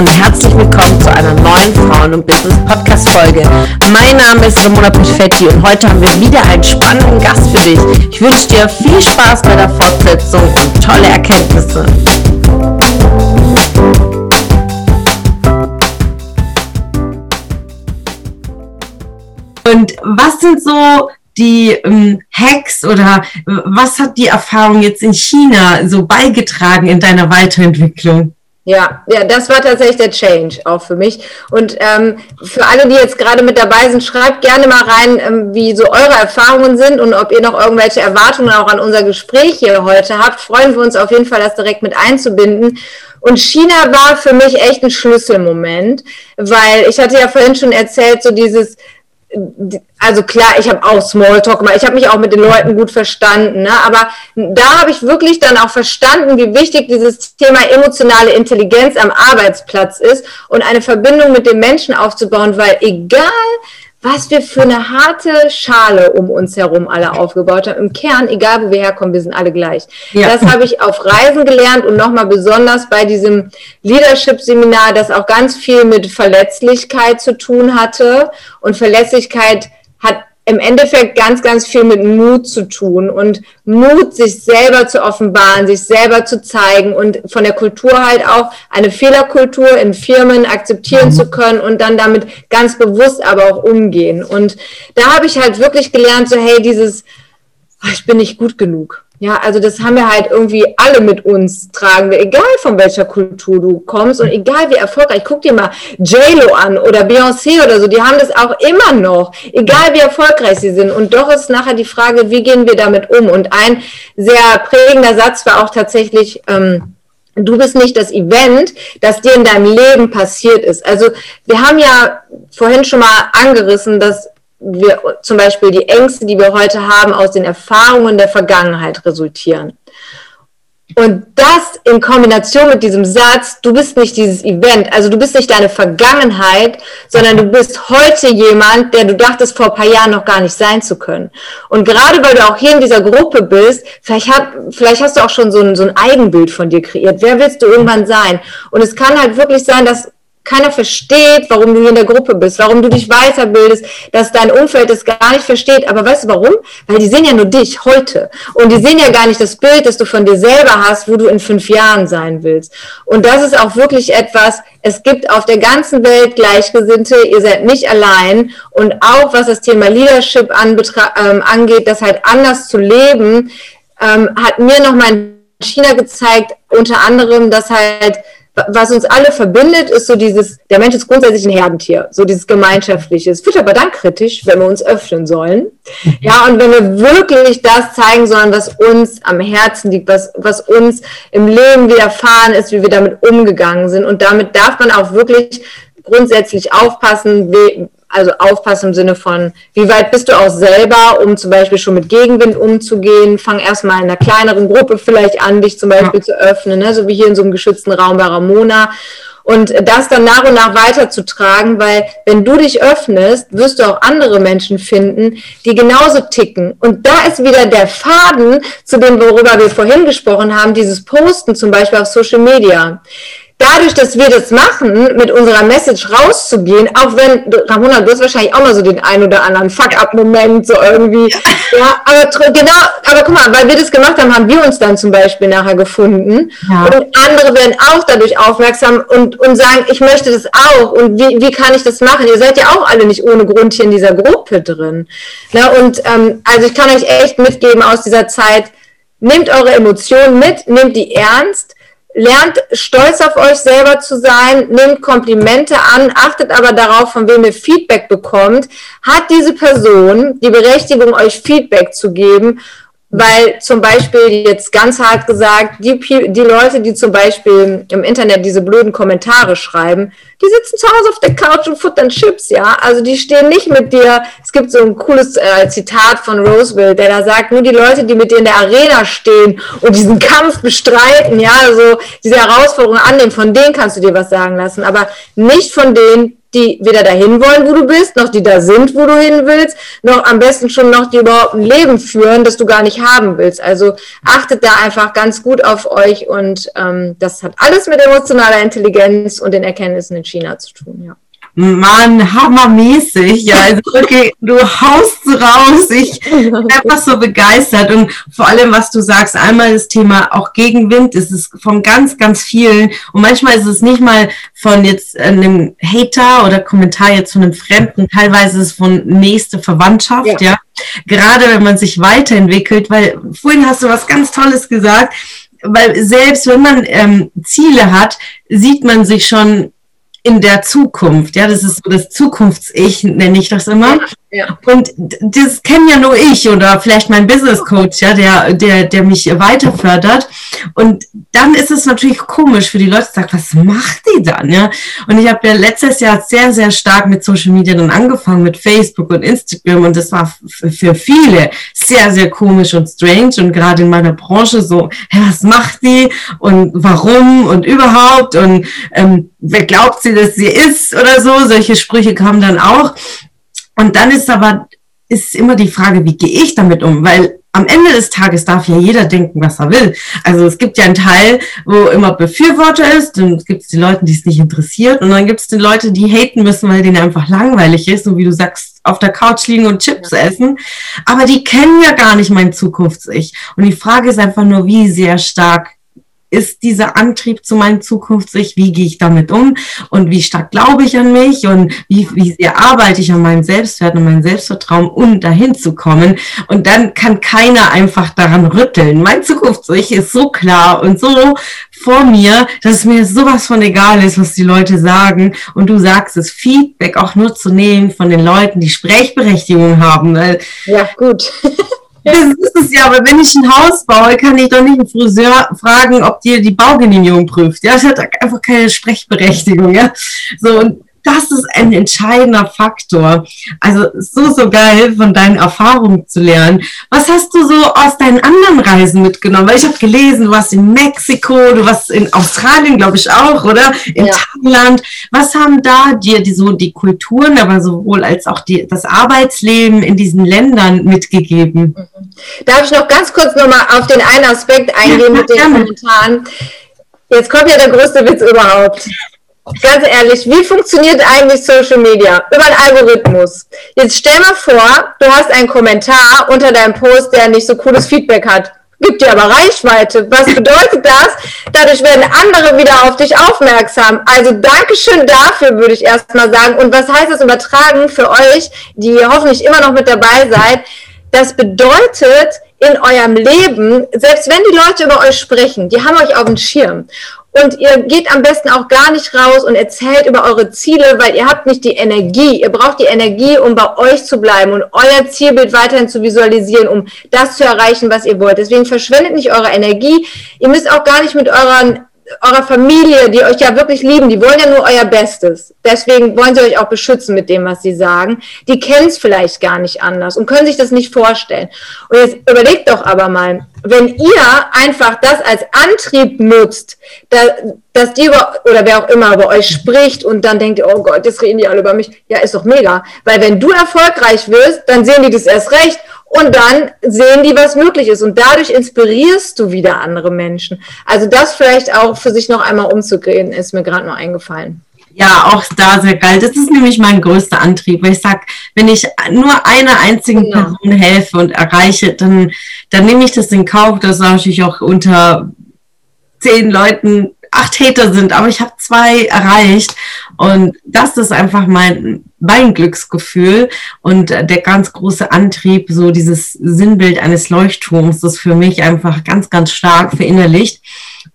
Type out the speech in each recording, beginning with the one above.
und herzlich willkommen zu einer neuen Frauen- und Business-Podcast-Folge. Mein Name ist Ramona Perfetti und heute haben wir wieder einen spannenden Gast für dich. Ich wünsche dir viel Spaß bei der Fortsetzung und tolle Erkenntnisse. Und was sind so die ähm, Hacks oder was hat die Erfahrung jetzt in China so beigetragen in deiner Weiterentwicklung? Ja, ja, das war tatsächlich der Change auch für mich. Und ähm, für alle, die jetzt gerade mit dabei sind, schreibt gerne mal rein, ähm, wie so eure Erfahrungen sind und ob ihr noch irgendwelche Erwartungen auch an unser Gespräch hier heute habt. Freuen wir uns auf jeden Fall, das direkt mit einzubinden. Und China war für mich echt ein Schlüsselmoment, weil ich hatte ja vorhin schon erzählt, so dieses also klar, ich habe auch Smalltalk gemacht, ich habe mich auch mit den Leuten gut verstanden, ne? aber da habe ich wirklich dann auch verstanden, wie wichtig dieses Thema emotionale Intelligenz am Arbeitsplatz ist und eine Verbindung mit den Menschen aufzubauen, weil egal was wir für eine harte Schale um uns herum alle aufgebaut haben. Im Kern, egal wo wir herkommen, wir sind alle gleich. Ja. Das habe ich auf Reisen gelernt und nochmal besonders bei diesem Leadership-Seminar, das auch ganz viel mit Verletzlichkeit zu tun hatte. Und Verletzlichkeit hat im Endeffekt ganz, ganz viel mit Mut zu tun und Mut, sich selber zu offenbaren, sich selber zu zeigen und von der Kultur halt auch eine Fehlerkultur in Firmen akzeptieren mhm. zu können und dann damit ganz bewusst aber auch umgehen. Und da habe ich halt wirklich gelernt, so hey, dieses, oh, ich bin nicht gut genug. Ja, also das haben wir halt irgendwie alle mit uns tragen wir, egal von welcher Kultur du kommst und egal wie erfolgreich. Guck dir mal JLo an oder Beyoncé oder so, die haben das auch immer noch, egal wie erfolgreich sie sind. Und doch ist nachher die Frage, wie gehen wir damit um? Und ein sehr prägender Satz war auch tatsächlich, ähm, du bist nicht das Event, das dir in deinem Leben passiert ist. Also wir haben ja vorhin schon mal angerissen, dass wir zum Beispiel die Ängste, die wir heute haben, aus den Erfahrungen der Vergangenheit resultieren. Und das in Kombination mit diesem Satz, du bist nicht dieses Event, also du bist nicht deine Vergangenheit, sondern du bist heute jemand, der du dachtest vor ein paar Jahren noch gar nicht sein zu können. Und gerade weil du auch hier in dieser Gruppe bist, vielleicht, hat, vielleicht hast du auch schon so ein, so ein Eigenbild von dir kreiert. Wer willst du irgendwann sein? Und es kann halt wirklich sein, dass keiner versteht, warum du hier in der Gruppe bist, warum du dich weiterbildest, dass dein Umfeld das gar nicht versteht. Aber weißt du warum? Weil die sehen ja nur dich heute. Und die sehen ja gar nicht das Bild, das du von dir selber hast, wo du in fünf Jahren sein willst. Und das ist auch wirklich etwas, es gibt auf der ganzen Welt Gleichgesinnte, ihr seid nicht allein. Und auch was das Thema Leadership ähm, angeht, das halt anders zu leben, ähm, hat mir noch mal China gezeigt, unter anderem, dass halt was uns alle verbindet, ist so dieses, der Mensch ist grundsätzlich ein Herdentier, so dieses Gemeinschaftliche. Es wird aber dann kritisch, wenn wir uns öffnen sollen. Mhm. Ja, und wenn wir wirklich das zeigen sollen, was uns am Herzen liegt, was, was uns im Leben widerfahren ist, wie wir damit umgegangen sind. Und damit darf man auch wirklich grundsätzlich aufpassen, wie, also aufpassen im Sinne von, wie weit bist du auch selber, um zum Beispiel schon mit Gegenwind umzugehen? Fang erstmal in einer kleineren Gruppe vielleicht an, dich zum Beispiel ja. zu öffnen, ne? so wie hier in so einem geschützten Raum bei Ramona. Und das dann nach und nach weiterzutragen, weil wenn du dich öffnest, wirst du auch andere Menschen finden, die genauso ticken. Und da ist wieder der Faden zu dem, worüber wir vorhin gesprochen haben, dieses Posten zum Beispiel auf Social Media dadurch, dass wir das machen, mit unserer Message rauszugehen, auch wenn, Ramona, du hast wahrscheinlich auch mal so den ein oder anderen Fuck-up-Moment, so irgendwie, ja, aber genau, aber guck mal, weil wir das gemacht haben, haben wir uns dann zum Beispiel nachher gefunden ja. und andere werden auch dadurch aufmerksam und, und sagen, ich möchte das auch und wie, wie kann ich das machen? Ihr seid ja auch alle nicht ohne Grund hier in dieser Gruppe drin. Na, und ähm, also ich kann euch echt mitgeben aus dieser Zeit, nehmt eure Emotionen mit, nehmt die ernst, Lernt stolz auf euch selber zu sein, nehmt Komplimente an, achtet aber darauf, von wem ihr Feedback bekommt. Hat diese Person die Berechtigung, euch Feedback zu geben weil zum Beispiel jetzt ganz hart gesagt, die, die Leute, die zum Beispiel im Internet diese blöden Kommentare schreiben, die sitzen zu Hause auf der Couch und futtern Chips, ja. Also die stehen nicht mit dir. Es gibt so ein cooles äh, Zitat von Roosevelt, der da sagt, nur die Leute, die mit dir in der Arena stehen und diesen Kampf bestreiten, ja, also diese Herausforderung annehmen, von denen kannst du dir was sagen lassen, aber nicht von denen, die weder dahin wollen, wo du bist, noch die da sind, wo du hin willst, noch am besten schon noch die überhaupt ein Leben führen, das du gar nicht haben willst. Also achtet da einfach ganz gut auf euch und ähm, das hat alles mit emotionaler Intelligenz und den Erkenntnissen in China zu tun, ja. Mann, hammermäßig. Ja, also wirklich, du haust raus. Ich bin einfach so begeistert. Und vor allem, was du sagst, einmal das Thema auch Gegenwind, ist es von ganz, ganz vielen. Und manchmal ist es nicht mal von jetzt einem Hater oder Kommentar jetzt von einem Fremden. Teilweise ist es von nächste Verwandtschaft, ja. ja. Gerade wenn man sich weiterentwickelt, weil vorhin hast du was ganz Tolles gesagt. Weil selbst wenn man ähm, Ziele hat, sieht man sich schon in der Zukunft. Ja, das ist so das Zukunfts-Ich, nenne ich das immer. Ja. Und das kenne ja nur ich oder vielleicht mein Business Coach, ja, der, der, der mich weiter fördert. Und dann ist es natürlich komisch für die Leute, sagt, was macht die dann, ja? Und ich habe ja letztes Jahr sehr, sehr stark mit Social Media dann angefangen, mit Facebook und Instagram. Und das war für viele sehr, sehr komisch und strange. Und gerade in meiner Branche so, hey, was macht die und warum und überhaupt und ähm, wer glaubt sie, dass sie ist oder so. Solche Sprüche kamen dann auch. Und dann ist aber, ist immer die Frage, wie gehe ich damit um? Weil am Ende des Tages darf ja jeder denken, was er will. Also es gibt ja einen Teil, wo immer Befürworter ist, und es gibt die Leute, die es nicht interessiert, und dann gibt es die Leute, die haten müssen, weil denen einfach langweilig ist, so wie du sagst, auf der Couch liegen und Chips essen. Aber die kennen ja gar nicht mein Zukunfts-Ich. Und die Frage ist einfach nur, wie sehr stark ist dieser Antrieb zu meinem Zukunftssicht? Wie gehe ich damit um? Und wie stark glaube ich an mich? Und wie, wie sehr arbeite ich an meinem Selbstwert und meinem Selbstvertrauen, um dahin zu kommen? Und dann kann keiner einfach daran rütteln. Mein Zukunftssicht ist so klar und so vor mir, dass es mir sowas von egal ist, was die Leute sagen. Und du sagst es, Feedback auch nur zu nehmen von den Leuten, die Sprechberechtigung haben. Ja, gut. Das ist es ja, aber wenn ich ein Haus baue, kann ich doch nicht einen Friseur fragen, ob dir die Baugenehmigung prüft. Ja, das hat einfach keine Sprechberechtigung, ja. So, und das ist ein entscheidender Faktor. Also so, so geil von deinen Erfahrungen zu lernen. Was hast du so aus deinen anderen Reisen mitgenommen? Weil ich habe gelesen, du warst in Mexiko, du warst in Australien, glaube ich auch, oder? In ja. Thailand. Was haben da dir die, so die Kulturen, aber sowohl als auch die, das Arbeitsleben in diesen Ländern mitgegeben? Mhm. Darf ich noch ganz kurz nochmal auf den einen Aspekt eingehen ja, mit den. Kommentaren? Jetzt kommt ja der größte Witz überhaupt. Ganz ehrlich, wie funktioniert eigentlich Social Media? Über einen Algorithmus. Jetzt stell mal vor, du hast einen Kommentar unter deinem Post, der nicht so cooles Feedback hat. Gibt dir aber Reichweite. Was bedeutet das? Dadurch werden andere wieder auf dich aufmerksam. Also Dankeschön dafür, würde ich erstmal sagen. Und was heißt das übertragen für euch, die hoffentlich immer noch mit dabei seid? Das bedeutet, in eurem Leben, selbst wenn die Leute über euch sprechen, die haben euch auf dem Schirm. Und ihr geht am besten auch gar nicht raus und erzählt über eure Ziele, weil ihr habt nicht die Energie. Ihr braucht die Energie, um bei euch zu bleiben und euer Zielbild weiterhin zu visualisieren, um das zu erreichen, was ihr wollt. Deswegen verschwendet nicht eure Energie. Ihr müsst auch gar nicht mit euren eurer Familie, die euch ja wirklich lieben, die wollen ja nur euer Bestes. Deswegen wollen sie euch auch beschützen mit dem, was sie sagen. Die kennen es vielleicht gar nicht anders und können sich das nicht vorstellen. Und jetzt überlegt doch aber mal, wenn ihr einfach das als Antrieb nutzt, da, dass die über, oder wer auch immer über euch spricht und dann denkt ihr, oh Gott, jetzt reden die alle über mich. Ja, ist doch mega. Weil wenn du erfolgreich wirst, dann sehen die das erst recht und dann sehen die, was möglich ist. Und dadurch inspirierst du wieder andere Menschen. Also das vielleicht auch für sich noch einmal umzugehen, ist mir gerade noch eingefallen. Ja, auch da sehr geil. Das ist nämlich mein größter Antrieb, weil ich sage, wenn ich nur einer einzigen genau. Person helfe und erreiche, dann, dann nehme ich das in Kauf, dass natürlich auch unter zehn Leuten acht Hater sind, aber ich habe zwei erreicht. Und das ist einfach mein, mein Glücksgefühl und der ganz große Antrieb, so dieses Sinnbild eines Leuchtturms, das für mich einfach ganz, ganz stark verinnerlicht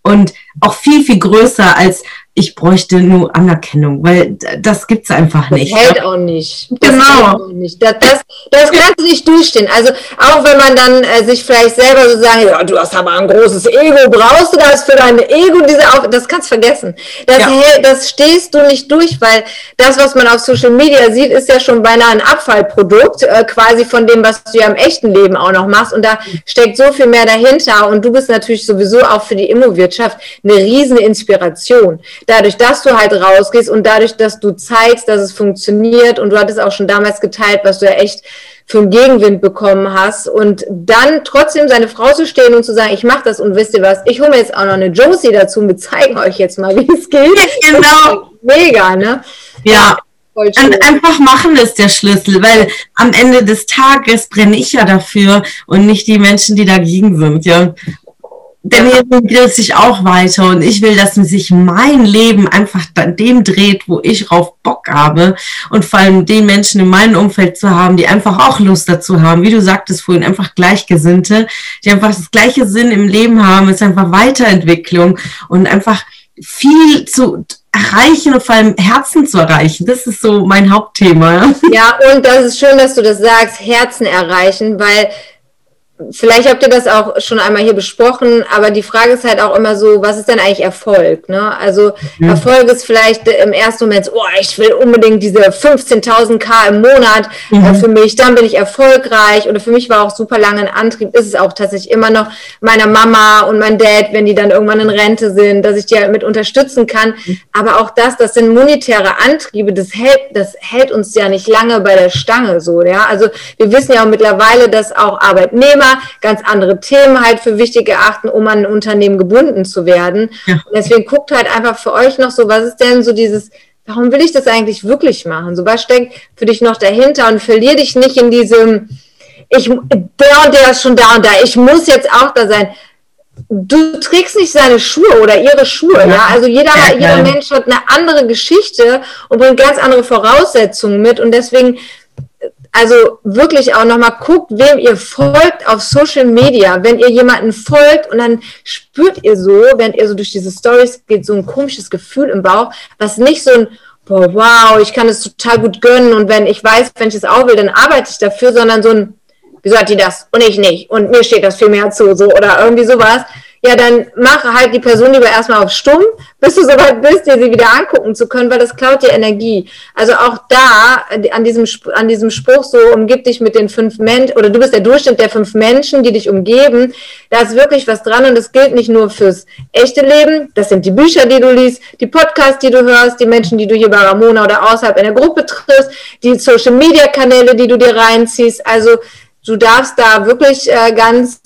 und auch viel, viel größer als ich bräuchte nur Anerkennung, weil das gibt's einfach nicht. Das hält auch nicht. Das genau. Auch nicht. Das, das, das kannst du nicht durchstehen. Also auch wenn man dann äh, sich vielleicht selber so sagen, ja, du hast aber ein großes Ego, brauchst du das für dein Ego, diese Auf das kannst du vergessen. Das, ja. hält, das stehst du nicht durch, weil das, was man auf Social Media sieht, ist ja schon beinahe ein Abfallprodukt, äh, quasi von dem, was du ja im echten Leben auch noch machst. Und da steckt so viel mehr dahinter. Und du bist natürlich sowieso auch für die Immowirtschaft eine riesen Inspiration dadurch, dass du halt rausgehst und dadurch, dass du zeigst, dass es funktioniert und du hattest auch schon damals geteilt, was du ja echt für einen Gegenwind bekommen hast und dann trotzdem seine Frau zu stehen und zu sagen, ich mache das und wisst ihr was, ich hole mir jetzt auch noch eine Josie dazu und wir zeigen euch jetzt mal, wie es geht. Genau. Mega, ne? Ja. Und einfach machen ist der Schlüssel, weil am Ende des Tages brenne ich ja dafür und nicht die Menschen, die dagegen sind, ja. Denn hier dreht sich auch weiter und ich will, dass sich mein Leben einfach dem dreht, wo ich drauf Bock habe und vor allem die Menschen in meinem Umfeld zu haben, die einfach auch Lust dazu haben, wie du sagtest vorhin, einfach Gleichgesinnte, die einfach das gleiche Sinn im Leben haben, ist einfach Weiterentwicklung und einfach viel zu erreichen und vor allem Herzen zu erreichen. Das ist so mein Hauptthema. Ja, und das ist schön, dass du das sagst, Herzen erreichen, weil Vielleicht habt ihr das auch schon einmal hier besprochen, aber die Frage ist halt auch immer so, was ist denn eigentlich Erfolg? Ne? Also mhm. Erfolg ist vielleicht im ersten Moment, oh, ich will unbedingt diese 15.000 K im Monat mhm. äh, für mich, dann bin ich erfolgreich. Oder für mich war auch super lange ein Antrieb, ist es auch tatsächlich immer noch meiner Mama und mein Dad, wenn die dann irgendwann in Rente sind, dass ich die halt mit unterstützen kann. Mhm. Aber auch das, das sind monetäre Antriebe, das hält, das hält uns ja nicht lange bei der Stange so. Ja? Also wir wissen ja auch mittlerweile, dass auch Arbeitnehmer Thema, ganz andere Themen halt für wichtig erachten, um an ein Unternehmen gebunden zu werden. Ja. Und deswegen guckt halt einfach für euch noch so, was ist denn so dieses, warum will ich das eigentlich wirklich machen? So was steckt für dich noch dahinter und verlier dich nicht in diesem, ich, der und der ist schon da und da, ich muss jetzt auch da sein. Du trägst nicht seine Schuhe oder ihre Schuhe, ja. ja? Also jeder, ja, jeder Mensch hat eine andere Geschichte und bringt ganz andere Voraussetzungen mit und deswegen also wirklich auch nochmal guckt, wem ihr folgt auf Social Media. Wenn ihr jemanden folgt und dann spürt ihr so, während ihr so durch diese Stories geht, so ein komisches Gefühl im Bauch, was nicht so ein, boah, wow, ich kann es total gut gönnen und wenn ich weiß, wenn ich es auch will, dann arbeite ich dafür, sondern so ein, wieso hat die das und ich nicht und mir steht das viel mehr zu, so oder irgendwie sowas ja, dann mach halt die Person lieber erstmal auf stumm, bis du soweit bist, dir sie wieder angucken zu können, weil das klaut dir Energie. Also auch da, an diesem, an diesem Spruch so, umgib dich mit den fünf Menschen, oder du bist der Durchschnitt der fünf Menschen, die dich umgeben, da ist wirklich was dran und das gilt nicht nur fürs echte Leben, das sind die Bücher, die du liest, die Podcasts, die du hörst, die Menschen, die du hier bei Ramona oder außerhalb in der Gruppe triffst, die Social-Media-Kanäle, die du dir reinziehst, also du darfst da wirklich äh, ganz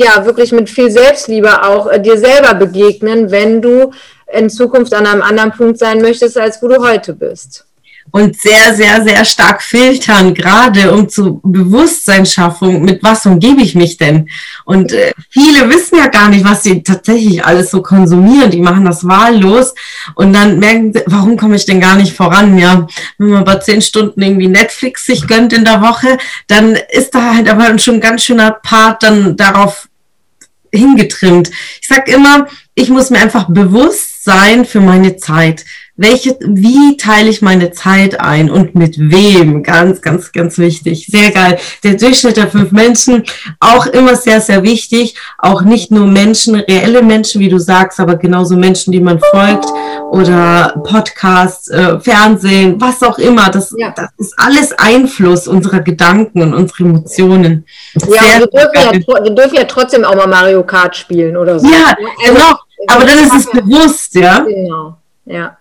ja wirklich mit viel Selbstliebe auch äh, dir selber begegnen, wenn du in Zukunft an einem anderen Punkt sein möchtest, als wo du heute bist und sehr, sehr, sehr stark filtern, gerade um zu Bewusstseinsschaffung, mit was umgebe ich mich denn? Und äh, viele wissen ja gar nicht, was sie tatsächlich alles so konsumieren. Die machen das wahllos und dann merken sie, warum komme ich denn gar nicht voran? Ja, wenn man bei zehn Stunden irgendwie Netflix sich gönnt in der Woche, dann ist da halt aber schon ein ganz schöner Part dann darauf hingetrimmt. Ich sag immer, ich muss mir einfach bewusst sein für meine Zeit welche, wie teile ich meine Zeit ein und mit wem? Ganz, ganz, ganz wichtig. Sehr geil. Der Durchschnitt der fünf Menschen, auch immer sehr, sehr wichtig. Auch nicht nur Menschen, reelle Menschen, wie du sagst, aber genauso Menschen, die man folgt oder Podcasts, äh, Fernsehen, was auch immer. Das, ja. das ist alles Einfluss unserer Gedanken und unserer Emotionen. Ja, wir dürfen ja, wir dürfen ja trotzdem auch mal Mario Kart spielen oder so. Ja, also, genau. Aber dann ist es bewusst, ja. Genau. Ja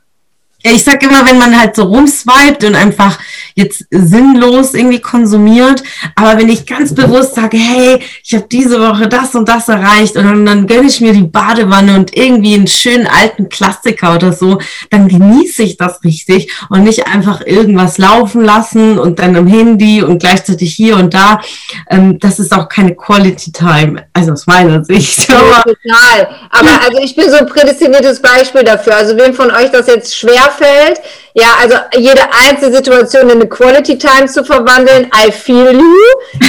ich sag immer, wenn man halt so rumswiped und einfach jetzt sinnlos irgendwie konsumiert, aber wenn ich ganz bewusst sage, hey, ich habe diese Woche das und das erreicht und dann, dann gönne ich mir die Badewanne und irgendwie einen schönen alten Klassiker oder so, dann genieße ich das richtig und nicht einfach irgendwas laufen lassen und dann am Handy und gleichzeitig hier und da. Ähm, das ist auch keine Quality Time, also aus meiner Sicht. Ja, total. Aber also ich bin so ein prädestiniertes Beispiel dafür. Also wem von euch das jetzt schwer fällt, ja, also jede einzelne Situation in eine Quality Time zu verwandeln, I feel you.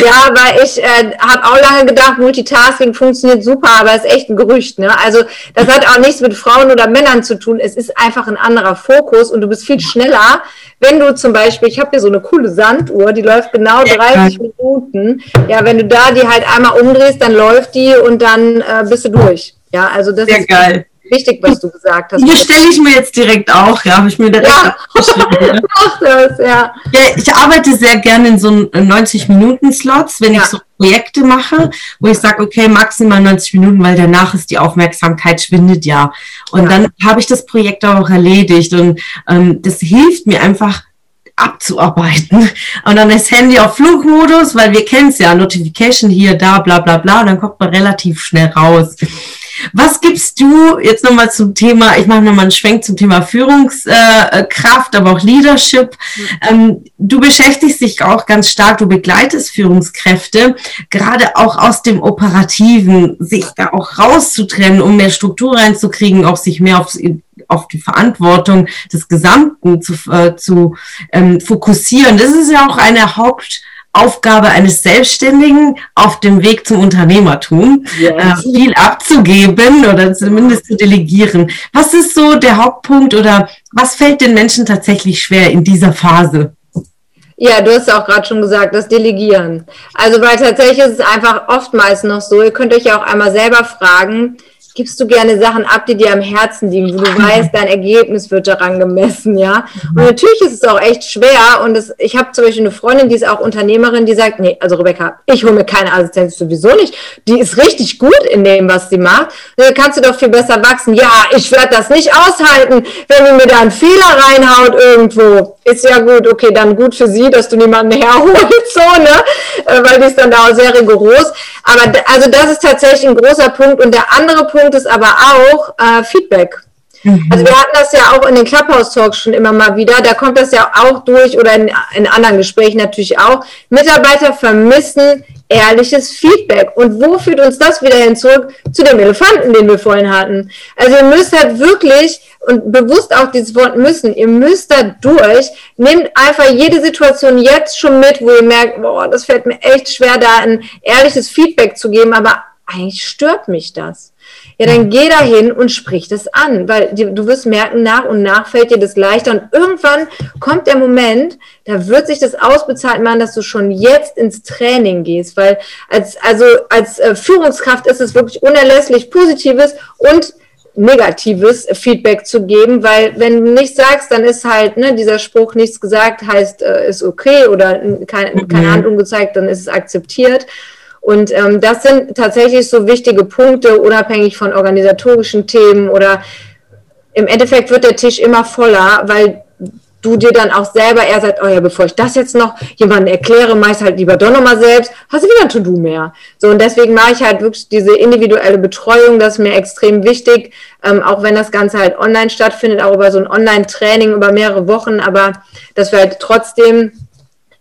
Ja, weil ich äh, habe auch lange gedacht, Multitasking funktioniert super, aber ist echt ein Gerücht. Ne? Also das hat auch nichts mit Frauen oder Männern zu tun. Es ist einfach ein anderer Fokus und du bist viel schneller, wenn du zum Beispiel, ich habe hier so eine coole Sanduhr, die läuft genau 30 Minuten. Ja, wenn du da die halt einmal umdrehst, dann läuft die und dann äh, bist du durch. Ja, also das Sehr ist geil wichtig, was du gesagt hast. Hier stelle ich mir jetzt direkt auch, ja, habe ich mir direkt ja. Mach das, ja. ja. Ich arbeite sehr gerne in so 90-Minuten-Slots, wenn ja. ich so Projekte mache, wo ich sage, okay, maximal 90 Minuten, weil danach ist die Aufmerksamkeit schwindet ja. Und ja. dann habe ich das Projekt auch erledigt und ähm, das hilft mir einfach abzuarbeiten. Und dann ist Handy auf Flugmodus, weil wir kennen es ja, Notification hier, da, bla bla bla, und dann kommt man relativ schnell raus. Was gibst du jetzt nochmal zum Thema, ich mache nochmal einen Schwenk zum Thema Führungskraft, aber auch Leadership. Ähm, du beschäftigst dich auch ganz stark, du begleitest Führungskräfte, gerade auch aus dem Operativen, sich da auch rauszutrennen, um mehr Struktur reinzukriegen, auch sich mehr aufs auf die Verantwortung des Gesamten zu, äh, zu ähm, fokussieren. Das ist ja auch eine Haupt Aufgabe eines Selbstständigen auf dem Weg zum Unternehmertum, yes. äh, viel abzugeben oder zumindest zu delegieren. Was ist so der Hauptpunkt oder was fällt den Menschen tatsächlich schwer in dieser Phase? Ja, du hast auch gerade schon gesagt, das Delegieren. Also weil tatsächlich ist es einfach oftmals noch so, ihr könnt euch ja auch einmal selber fragen, gibst du gerne Sachen ab, die dir am Herzen liegen, wo du weißt, dein Ergebnis wird daran gemessen, ja. Und natürlich ist es auch echt schwer. Und das, ich habe zum Beispiel eine Freundin, die ist auch Unternehmerin, die sagt, nee, also Rebecca, ich hole mir keine Assistenz sowieso nicht. Die ist richtig gut in dem, was sie macht. Dann kannst du doch viel besser wachsen. Ja, ich werde das nicht aushalten, wenn du mir da einen Fehler reinhaut irgendwo. Ist ja gut, okay, dann gut für sie, dass du niemanden herholst, so, ne? Äh, weil die ist dann da auch sehr rigoros. Aber also das ist tatsächlich ein großer Punkt. Und der andere Punkt, Punkt ist aber auch äh, Feedback. Mhm. Also wir hatten das ja auch in den Clubhouse-Talks schon immer mal wieder. Da kommt das ja auch durch oder in, in anderen Gesprächen natürlich auch. Mitarbeiter vermissen ehrliches Feedback. Und wo führt uns das wieder hin zurück? Zu dem Elefanten, den wir vorhin hatten. Also ihr müsst halt wirklich und bewusst auch dieses Wort müssen, ihr müsst da durch, nehmt einfach jede Situation jetzt schon mit, wo ihr merkt, boah, das fällt mir echt schwer, da ein ehrliches Feedback zu geben, aber eigentlich stört mich das. Ja, dann geh da hin und sprich das an, weil du wirst merken, nach und nach fällt dir das leichter und irgendwann kommt der Moment, da wird sich das ausbezahlt machen, dass du schon jetzt ins Training gehst, weil als, also als äh, Führungskraft ist es wirklich unerlässlich positives und negatives Feedback zu geben, weil wenn du nichts sagst, dann ist halt ne, dieser Spruch nichts gesagt heißt äh, ist okay oder keine, keine mhm. Handlung gezeigt, dann ist es akzeptiert. Und ähm, das sind tatsächlich so wichtige Punkte, unabhängig von organisatorischen Themen oder im Endeffekt wird der Tisch immer voller, weil du dir dann auch selber eher sagst, oh ja, bevor ich das jetzt noch jemandem erkläre, meist halt lieber doch nochmal selbst, hast du wieder ein To-Do mehr. So, und deswegen mache ich halt wirklich diese individuelle Betreuung, das ist mir extrem wichtig, ähm, auch wenn das Ganze halt online stattfindet, auch über so ein Online-Training über mehrere Wochen, aber dass wir halt trotzdem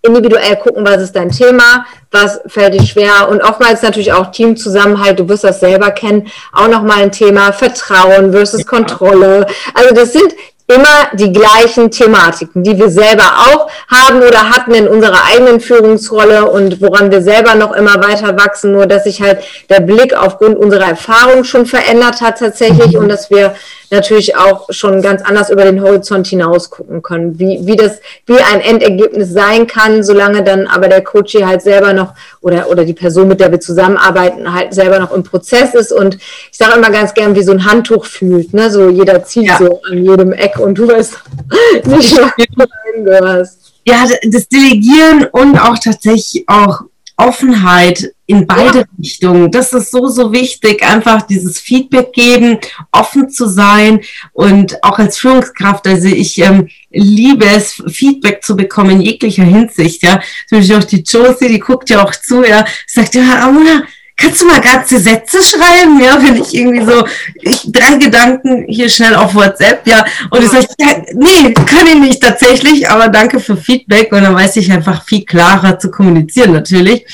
individuell gucken, was ist dein Thema, was fällt dir schwer. Und oftmals natürlich auch Teamzusammenhalt, du wirst das selber kennen, auch nochmal ein Thema Vertrauen versus Kontrolle. Also das sind immer die gleichen Thematiken, die wir selber auch haben oder hatten in unserer eigenen Führungsrolle und woran wir selber noch immer weiter wachsen, nur dass sich halt der Blick aufgrund unserer Erfahrung schon verändert hat tatsächlich und dass wir natürlich auch schon ganz anders über den Horizont hinaus gucken können, wie, wie das, wie ein Endergebnis sein kann, solange dann aber der Coach hier halt selber noch oder, oder die Person, mit der wir zusammenarbeiten, halt selber noch im Prozess ist und ich sage immer ganz gern, wie so ein Handtuch fühlt, ne, so jeder zieht ja. so an jedem Eck und du weißt nicht, wo du gehörst. Ja, das Delegieren und auch tatsächlich auch Offenheit in beide ja. Richtungen. Das ist so, so wichtig, einfach dieses Feedback geben, offen zu sein und auch als Führungskraft, also ich ähm, liebe es, Feedback zu bekommen in jeglicher Hinsicht, ja. Zum Beispiel auch die Josie, die guckt ja auch zu, ja, sagt, ja, Ramona, kannst du mal ganze Sätze schreiben, ja, wenn ich irgendwie so, ich drei Gedanken hier schnell auf WhatsApp, ja, und ich sage, nee, kann ich nicht tatsächlich, aber danke für Feedback und dann weiß ich einfach viel klarer zu kommunizieren natürlich.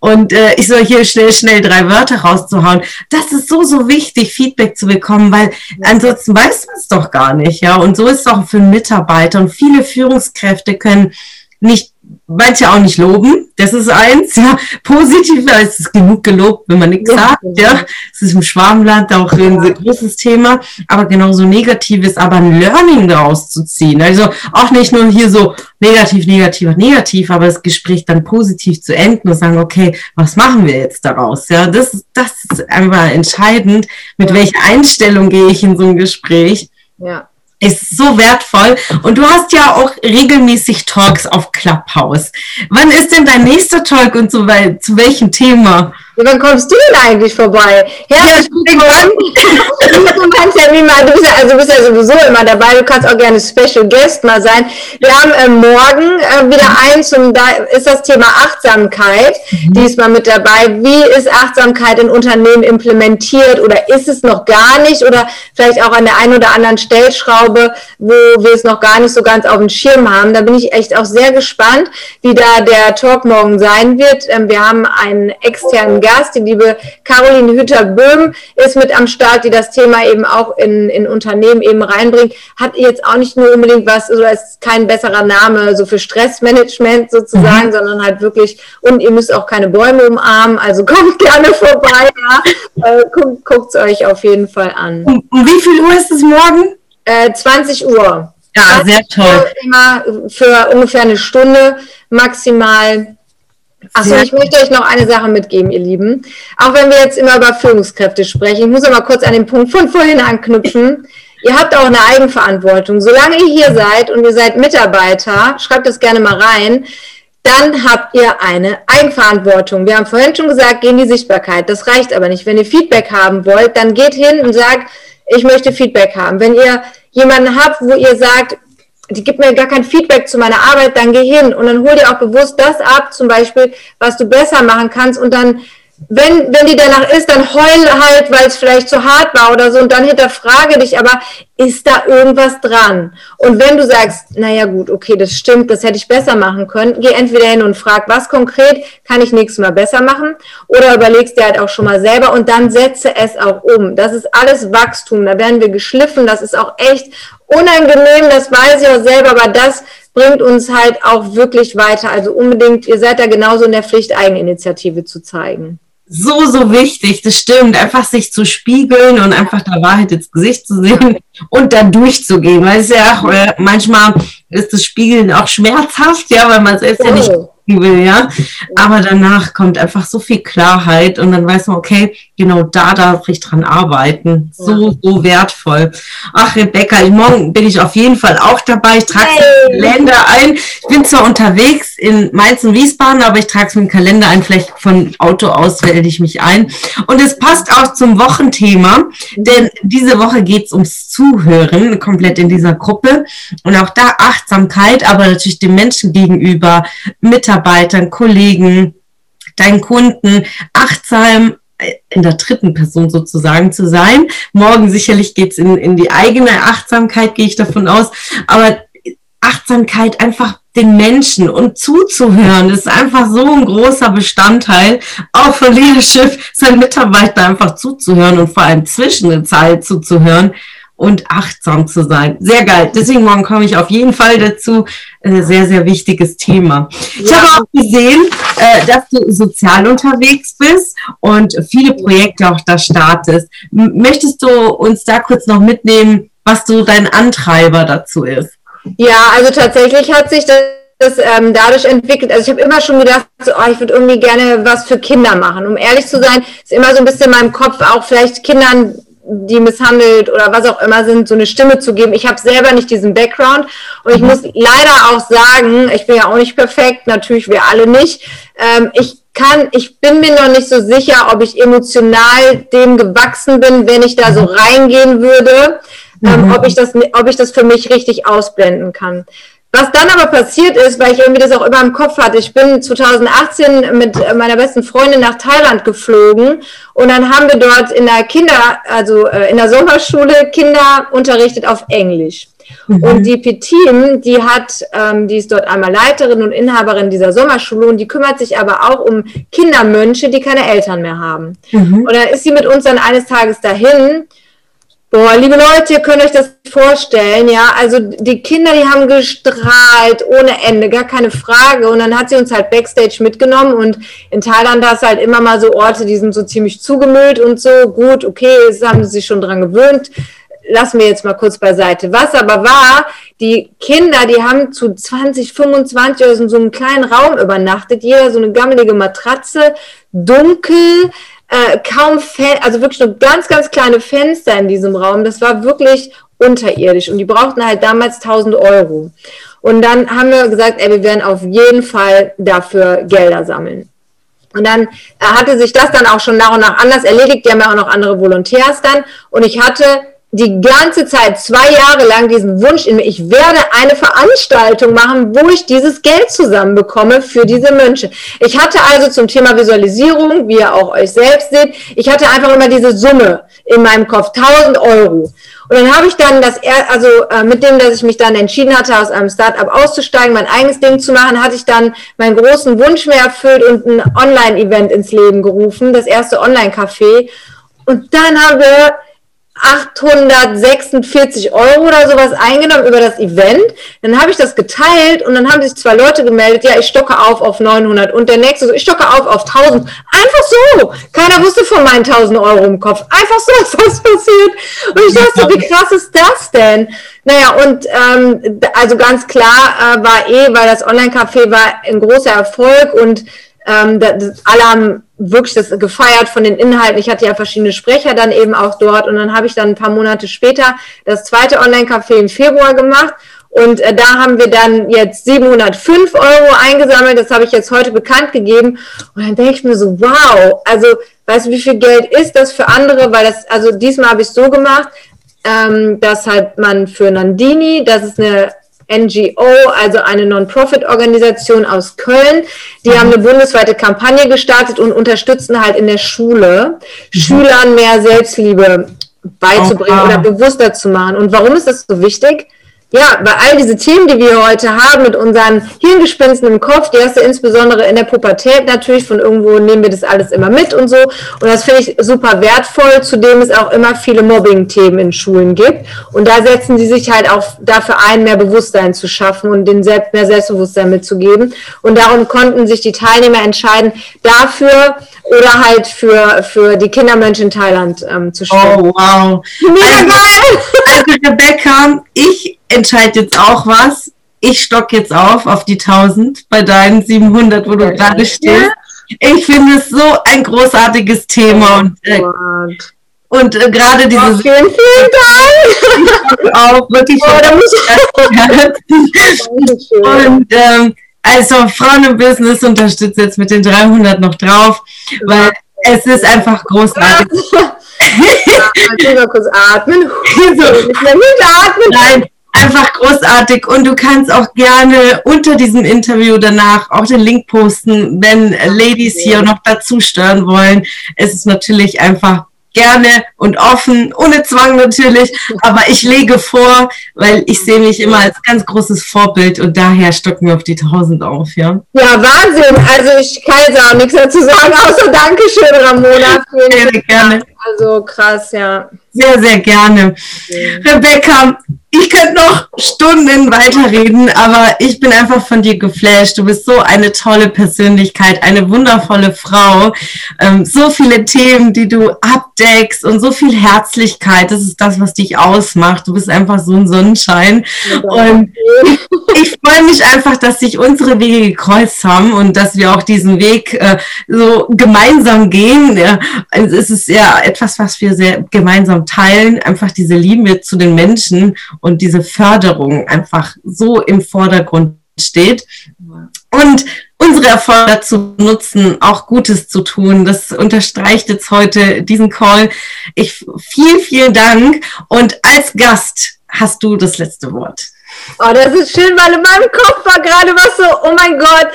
Und äh, ich soll hier schnell, schnell drei Wörter rauszuhauen, das ist so, so wichtig, Feedback zu bekommen, weil ansonsten weiß man es doch gar nicht, ja, und so ist es auch für Mitarbeiter. Und viele Führungskräfte können nicht manche auch nicht loben. Das ist eins, ja. Positiv, da ist es genug gelobt, wenn man nichts ja, sagt, genau. ja. Es ist im Schwarmland auch ein ja. großes Thema, aber genauso Negatives, aber ein Learning daraus zu ziehen. Also auch nicht nur hier so negativ, negativ, negativ, aber das Gespräch dann positiv zu enden und sagen, okay, was machen wir jetzt daraus? Ja, das, das ist einfach entscheidend, mit ja. welcher Einstellung gehe ich in so ein Gespräch. Ja ist so wertvoll. Und du hast ja auch regelmäßig Talks auf Clubhouse. Wann ist denn dein nächster Talk und so weit, zu welchem Thema? Wann kommst du denn eigentlich vorbei? Herzlich willkommen. du kannst ja wie mal, du bist ja, also bist ja sowieso immer dabei, du kannst auch gerne Special Guest mal sein. Wir haben äh, morgen äh, wieder eins zum, da ist das Thema Achtsamkeit mhm. diesmal mit dabei. Wie ist Achtsamkeit in Unternehmen implementiert oder ist es noch gar nicht oder vielleicht auch an der einen oder anderen Stellschraube, wo wir es noch gar nicht so ganz auf dem Schirm haben. Da bin ich echt auch sehr gespannt, wie da der Talk morgen sein wird. Ähm, wir haben einen externen Gast. Die liebe Caroline Hütter-Böhm ist mit am Start, die das Thema eben auch in, in Unternehmen eben reinbringt. Hat jetzt auch nicht nur unbedingt was, oder ist kein besserer Name so für Stressmanagement sozusagen, mhm. sondern halt wirklich, und ihr müsst auch keine Bäume umarmen, also kommt gerne vorbei, ja. äh, guckt es euch auf jeden Fall an. Um, um wie viel Uhr ist es morgen? Äh, 20 Uhr. Ja, sehr toll. Immer für ungefähr eine Stunde maximal. Achso, ich möchte euch noch eine Sache mitgeben, ihr Lieben. Auch wenn wir jetzt immer über Führungskräfte sprechen, ich muss aber kurz an den Punkt von vorhin anknüpfen. Ihr habt auch eine Eigenverantwortung. Solange ihr hier seid und ihr seid Mitarbeiter, schreibt das gerne mal rein, dann habt ihr eine Eigenverantwortung. Wir haben vorhin schon gesagt, gehen die Sichtbarkeit. Das reicht aber nicht. Wenn ihr Feedback haben wollt, dann geht hin und sagt, ich möchte Feedback haben. Wenn ihr jemanden habt, wo ihr sagt, die gibt mir gar kein Feedback zu meiner Arbeit, dann geh hin und dann hol dir auch bewusst das ab, zum Beispiel, was du besser machen kannst und dann, wenn, wenn die danach ist, dann heul halt, weil es vielleicht zu hart war oder so und dann hinterfrage dich, aber ist da irgendwas dran? Und wenn du sagst, naja gut, okay, das stimmt, das hätte ich besser machen können, geh entweder hin und frag, was konkret kann ich nächstes Mal besser machen oder überlegst dir halt auch schon mal selber und dann setze es auch um. Das ist alles Wachstum, da werden wir geschliffen, das ist auch echt unangenehm, das weiß ich auch selber, aber das bringt uns halt auch wirklich weiter. Also unbedingt, ihr seid da genauso in der Pflicht, Eigeninitiative zu zeigen. So, so wichtig, das stimmt. Einfach sich zu spiegeln und einfach der Wahrheit ins Gesicht zu sehen und da durchzugehen. Weil es ja auch, äh, manchmal ist das Spiegeln auch schmerzhaft, ja, weil man selbst ja nicht oh will, ja. Aber danach kommt einfach so viel Klarheit und dann weiß man, okay, genau da darf ich dran arbeiten. So, so wertvoll. Ach, Rebecca, morgen bin ich auf jeden Fall auch dabei. Ich trage hey. Kalender ein. Ich bin zwar unterwegs in Mainz und Wiesbaden, aber ich trage es mit dem Kalender ein. Vielleicht von Auto aus wähle ich mich ein. Und es passt auch zum Wochenthema, denn diese Woche geht es ums Zuhören, komplett in dieser Gruppe. Und auch da Achtsamkeit, aber natürlich dem Menschen gegenüber, Mitarbeiter, Mitarbeitern, Kollegen, deinen Kunden achtsam äh, in der dritten Person sozusagen zu sein. Morgen sicherlich geht's in, in die eigene Achtsamkeit, gehe ich davon aus. Aber Achtsamkeit einfach den Menschen und zuzuhören, ist einfach so ein großer Bestandteil, auch von Leadership, seinen Mitarbeitern einfach zuzuhören und vor allem zwischen der Zeit zuzuhören und achtsam zu sein. Sehr geil. Deswegen morgen komme ich auf jeden Fall dazu. Äh, sehr, sehr wichtiges Thema. Ja. Ich habe auch gesehen, äh, dass du sozial unterwegs bist und viele Projekte auch da startest. Möchtest du uns da kurz noch mitnehmen, was so dein Antreiber dazu ist? Ja, also tatsächlich hat sich das das ähm, dadurch entwickelt. Also ich habe immer schon gedacht, so, oh, ich würde irgendwie gerne was für Kinder machen. Um ehrlich zu sein, ist immer so ein bisschen in meinem Kopf auch vielleicht Kindern die misshandelt oder was auch immer sind, so eine Stimme zu geben. Ich habe selber nicht diesen Background und ich mhm. muss leider auch sagen, ich bin ja auch nicht perfekt, natürlich wir alle nicht. Ähm, ich kann, ich bin mir noch nicht so sicher, ob ich emotional dem gewachsen bin, wenn ich da so mhm. reingehen würde, ähm, mhm. ob ich das, ob ich das für mich richtig ausblenden kann. Was dann aber passiert ist, weil ich irgendwie das auch immer im Kopf hatte, ich bin 2018 mit meiner besten Freundin nach Thailand geflogen und dann haben wir dort in der Kinder, also äh, in der Sommerschule Kinder unterrichtet auf Englisch. Mhm. Und die Petin, die hat, ähm, die ist dort einmal Leiterin und Inhaberin dieser Sommerschule und die kümmert sich aber auch um Kindermönche, die keine Eltern mehr haben. Mhm. Und dann ist sie mit uns dann eines Tages dahin Boah, liebe Leute, ihr könnt euch das vorstellen, ja. Also die Kinder, die haben gestrahlt ohne Ende, gar keine Frage. Und dann hat sie uns halt Backstage mitgenommen und in Thailand hast halt immer mal so Orte, die sind so ziemlich zugemüllt und so. Gut, okay, das haben sie sich schon dran gewöhnt. Lassen wir jetzt mal kurz beiseite. Was aber war, die Kinder, die haben zu 20, 25 aus so einem kleinen Raum übernachtet, jeder so eine gammelige Matratze, dunkel, äh, kaum, Fen also wirklich nur ganz, ganz kleine Fenster in diesem Raum. Das war wirklich unterirdisch und die brauchten halt damals 1000 Euro. Und dann haben wir gesagt, ey, wir werden auf jeden Fall dafür Gelder sammeln. Und dann äh, hatte sich das dann auch schon nach und nach anders erledigt. Die haben ja auch noch andere Volontärs dann. Und ich hatte die ganze Zeit, zwei Jahre lang, diesen Wunsch in mir, ich werde eine Veranstaltung machen, wo ich dieses Geld zusammenbekomme für diese Mönche. Ich hatte also zum Thema Visualisierung, wie ihr auch euch selbst seht, ich hatte einfach immer diese Summe in meinem Kopf, 1000 Euro. Und dann habe ich dann das, also äh, mit dem, dass ich mich dann entschieden hatte, aus einem Startup auszusteigen, mein eigenes Ding zu machen, hatte ich dann meinen großen Wunsch mehr erfüllt und ein Online-Event ins Leben gerufen, das erste Online-Café. Und dann haben wir 846 Euro oder sowas eingenommen über das Event. Dann habe ich das geteilt und dann haben sich zwei Leute gemeldet, ja, ich stocke auf auf 900 und der nächste so, ich stocke auf auf 1000. Einfach so. Keiner wusste von meinen 1000 Euro im Kopf. Einfach so ist was passiert. Und ich dachte, wie krass ist das denn? Naja, und ähm, also ganz klar äh, war eh, weil das Online-Café war ein großer Erfolg und ähm, das, alle haben wirklich das gefeiert von den Inhalten. Ich hatte ja verschiedene Sprecher dann eben auch dort und dann habe ich dann ein paar Monate später das zweite Online-Café im Februar gemacht und äh, da haben wir dann jetzt 705 Euro eingesammelt. Das habe ich jetzt heute bekannt gegeben. Und dann denke ich mir so, wow, also weißt du, wie viel Geld ist das für andere? Weil das, also diesmal habe ich es so gemacht, ähm, dass halt man für Nandini, das ist eine NGO, also eine Non-Profit-Organisation aus Köln. Die haben eine bundesweite Kampagne gestartet und unterstützen halt in der Schule mhm. Schülern mehr Selbstliebe beizubringen wow. oder bewusster zu machen. Und warum ist das so wichtig? Ja, bei all diese Themen, die wir heute haben mit unseren Hirngespinsten im Kopf, die hast du insbesondere in der Pubertät natürlich, von irgendwo nehmen wir das alles immer mit und so. Und das finde ich super wertvoll, zudem es auch immer viele Mobbing-Themen in Schulen gibt. Und da setzen sie sich halt auch dafür ein, mehr Bewusstsein zu schaffen und den Selbst mehr Selbstbewusstsein mitzugeben. Und darum konnten sich die Teilnehmer entscheiden, dafür oder halt für, für die Kindermönche in Thailand ähm, zu stellen. Oh, wow. Mega also, geil! Also, Rebecca, ich entscheide jetzt auch was. Ich stock jetzt auf auf die 1000 bei deinen 700, wo du gerade stehst. Ich finde es so ein großartiges Thema und, äh, und äh, gerade diese. Oh, vielen, vielen Dank! auch wirklich. Oh, und ähm, also Frauen im Business unterstützt jetzt mit den 300 noch drauf, weil es ist einfach großartig. ja, mal kurz atmen. so. atmen. Nein, einfach großartig und du kannst auch gerne unter diesem Interview danach auch den Link posten, wenn Ladies hier noch dazu stören wollen. Es ist natürlich einfach gerne und offen, ohne Zwang natürlich, aber ich lege vor, weil ich sehe mich immer als ganz großes Vorbild und daher stocken wir auf die 1000 auf, ja. Ja, Wahnsinn. Also ich kann jetzt auch nichts dazu sagen, außer Dankeschön, Ramona. Sehr gerne. Also krass, ja. Sehr, sehr gerne. Okay. Rebecca, ich könnte noch Stunden weiterreden, aber ich bin einfach von dir geflasht. Du bist so eine tolle Persönlichkeit, eine wundervolle Frau. Ähm, so viele Themen, die du abdeckst und so viel Herzlichkeit. Das ist das, was dich ausmacht. Du bist einfach so ein Sonnenschein. Und ich freue mich einfach, dass sich unsere Wege gekreuzt haben und dass wir auch diesen Weg äh, so gemeinsam gehen. Ja, es ist ja etwas, was wir sehr gemeinsam teilen. Einfach diese Liebe zu den Menschen und diese Förderung einfach so im Vordergrund steht. Und unsere Erfolge dazu nutzen, auch Gutes zu tun. Das unterstreicht jetzt heute diesen Call. Ich vielen, vielen Dank. Und als Gast hast du das letzte Wort. Oh, das ist schön, weil in meinem Kopf war gerade was so, oh mein Gott.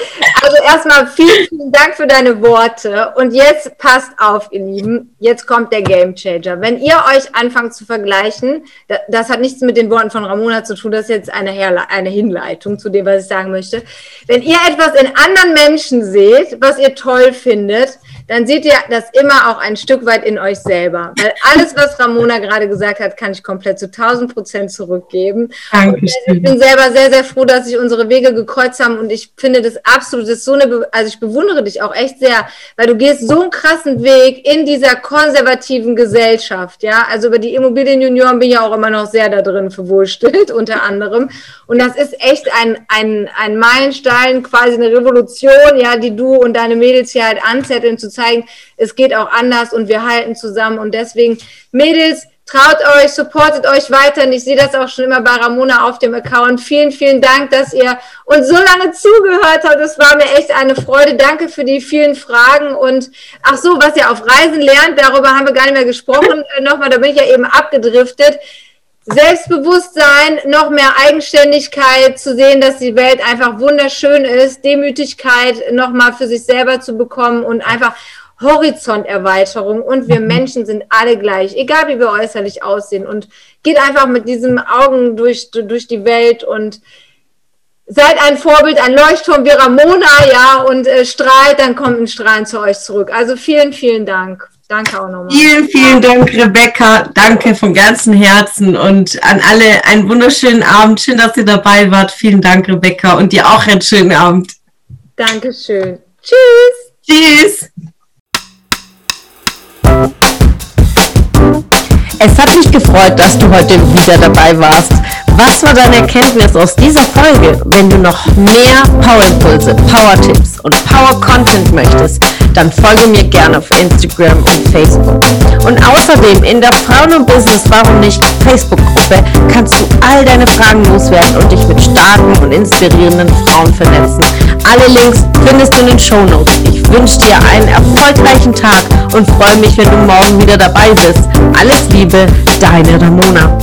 Also erstmal vielen, vielen Dank für deine Worte. Und jetzt passt auf, ihr Lieben, jetzt kommt der Game Changer. Wenn ihr euch anfangt zu vergleichen, das hat nichts mit den Worten von Ramona zu tun, das ist jetzt eine, Herle eine Hinleitung zu dem, was ich sagen möchte. Wenn ihr etwas in anderen Menschen seht, was ihr toll findet, dann seht ihr das immer auch ein Stück weit in euch selber. Weil alles, was Ramona gerade gesagt hat, kann ich komplett zu 1000 Prozent zurückgeben. Dankeschön. ich bin selber sehr, sehr froh, dass sich unsere Wege gekreuzt haben und ich finde das absolut, das ist so eine, also ich bewundere dich auch echt sehr, weil du gehst so einen krassen Weg in dieser konservativen Gesellschaft, ja. Also über die Immobilienjunioren bin ich ja auch immer noch sehr da drin verwurschtelt, unter anderem. Und das ist echt ein, ein, ein Meilenstein, quasi eine Revolution, ja, die du und deine Mädels hier halt anzetteln, zu zeigen, es geht auch anders und wir halten zusammen. Und deswegen, Mädels, traut euch, supportet euch weiter. Und ich sehe das auch schon immer bei Ramona auf dem Account. Vielen, vielen Dank, dass ihr uns so lange zugehört habt. Es war mir echt eine Freude. Danke für die vielen Fragen. Und ach so, was ihr auf Reisen lernt, darüber haben wir gar nicht mehr gesprochen. Äh, nochmal, da bin ich ja eben abgedriftet. Selbstbewusstsein, noch mehr Eigenständigkeit, zu sehen, dass die Welt einfach wunderschön ist, Demütigkeit nochmal für sich selber zu bekommen und einfach Horizonterweiterung und wir Menschen sind alle gleich, egal wie wir äußerlich aussehen und geht einfach mit diesen Augen durch, durch die Welt und seid ein Vorbild, ein Leuchtturm wie Ramona, ja, und äh, strahlt, dann kommt ein Strahlen zu euch zurück. Also vielen, vielen Dank. Danke auch nochmal. Vielen, vielen Dank, Rebecca. Danke von ganzem Herzen und an alle einen wunderschönen Abend. Schön, dass ihr dabei wart. Vielen Dank, Rebecca, und dir auch einen schönen Abend. Dankeschön. Tschüss. Tschüss. Es hat mich gefreut, dass du heute wieder dabei warst. Was war deine Erkenntnis aus dieser Folge? Wenn du noch mehr Power-Impulse, Power-Tipps und Power-Content möchtest, dann folge mir gerne auf Instagram und Facebook. Und außerdem in der Frauen und Business Warum nicht Facebook-Gruppe kannst du all deine Fragen loswerden und dich mit starken und inspirierenden Frauen vernetzen. Alle Links findest du in den Show Notes. Ich wünsche dir einen erfolgreichen Tag und freue mich, wenn du morgen wieder dabei bist. Alles Liebe, deine Ramona.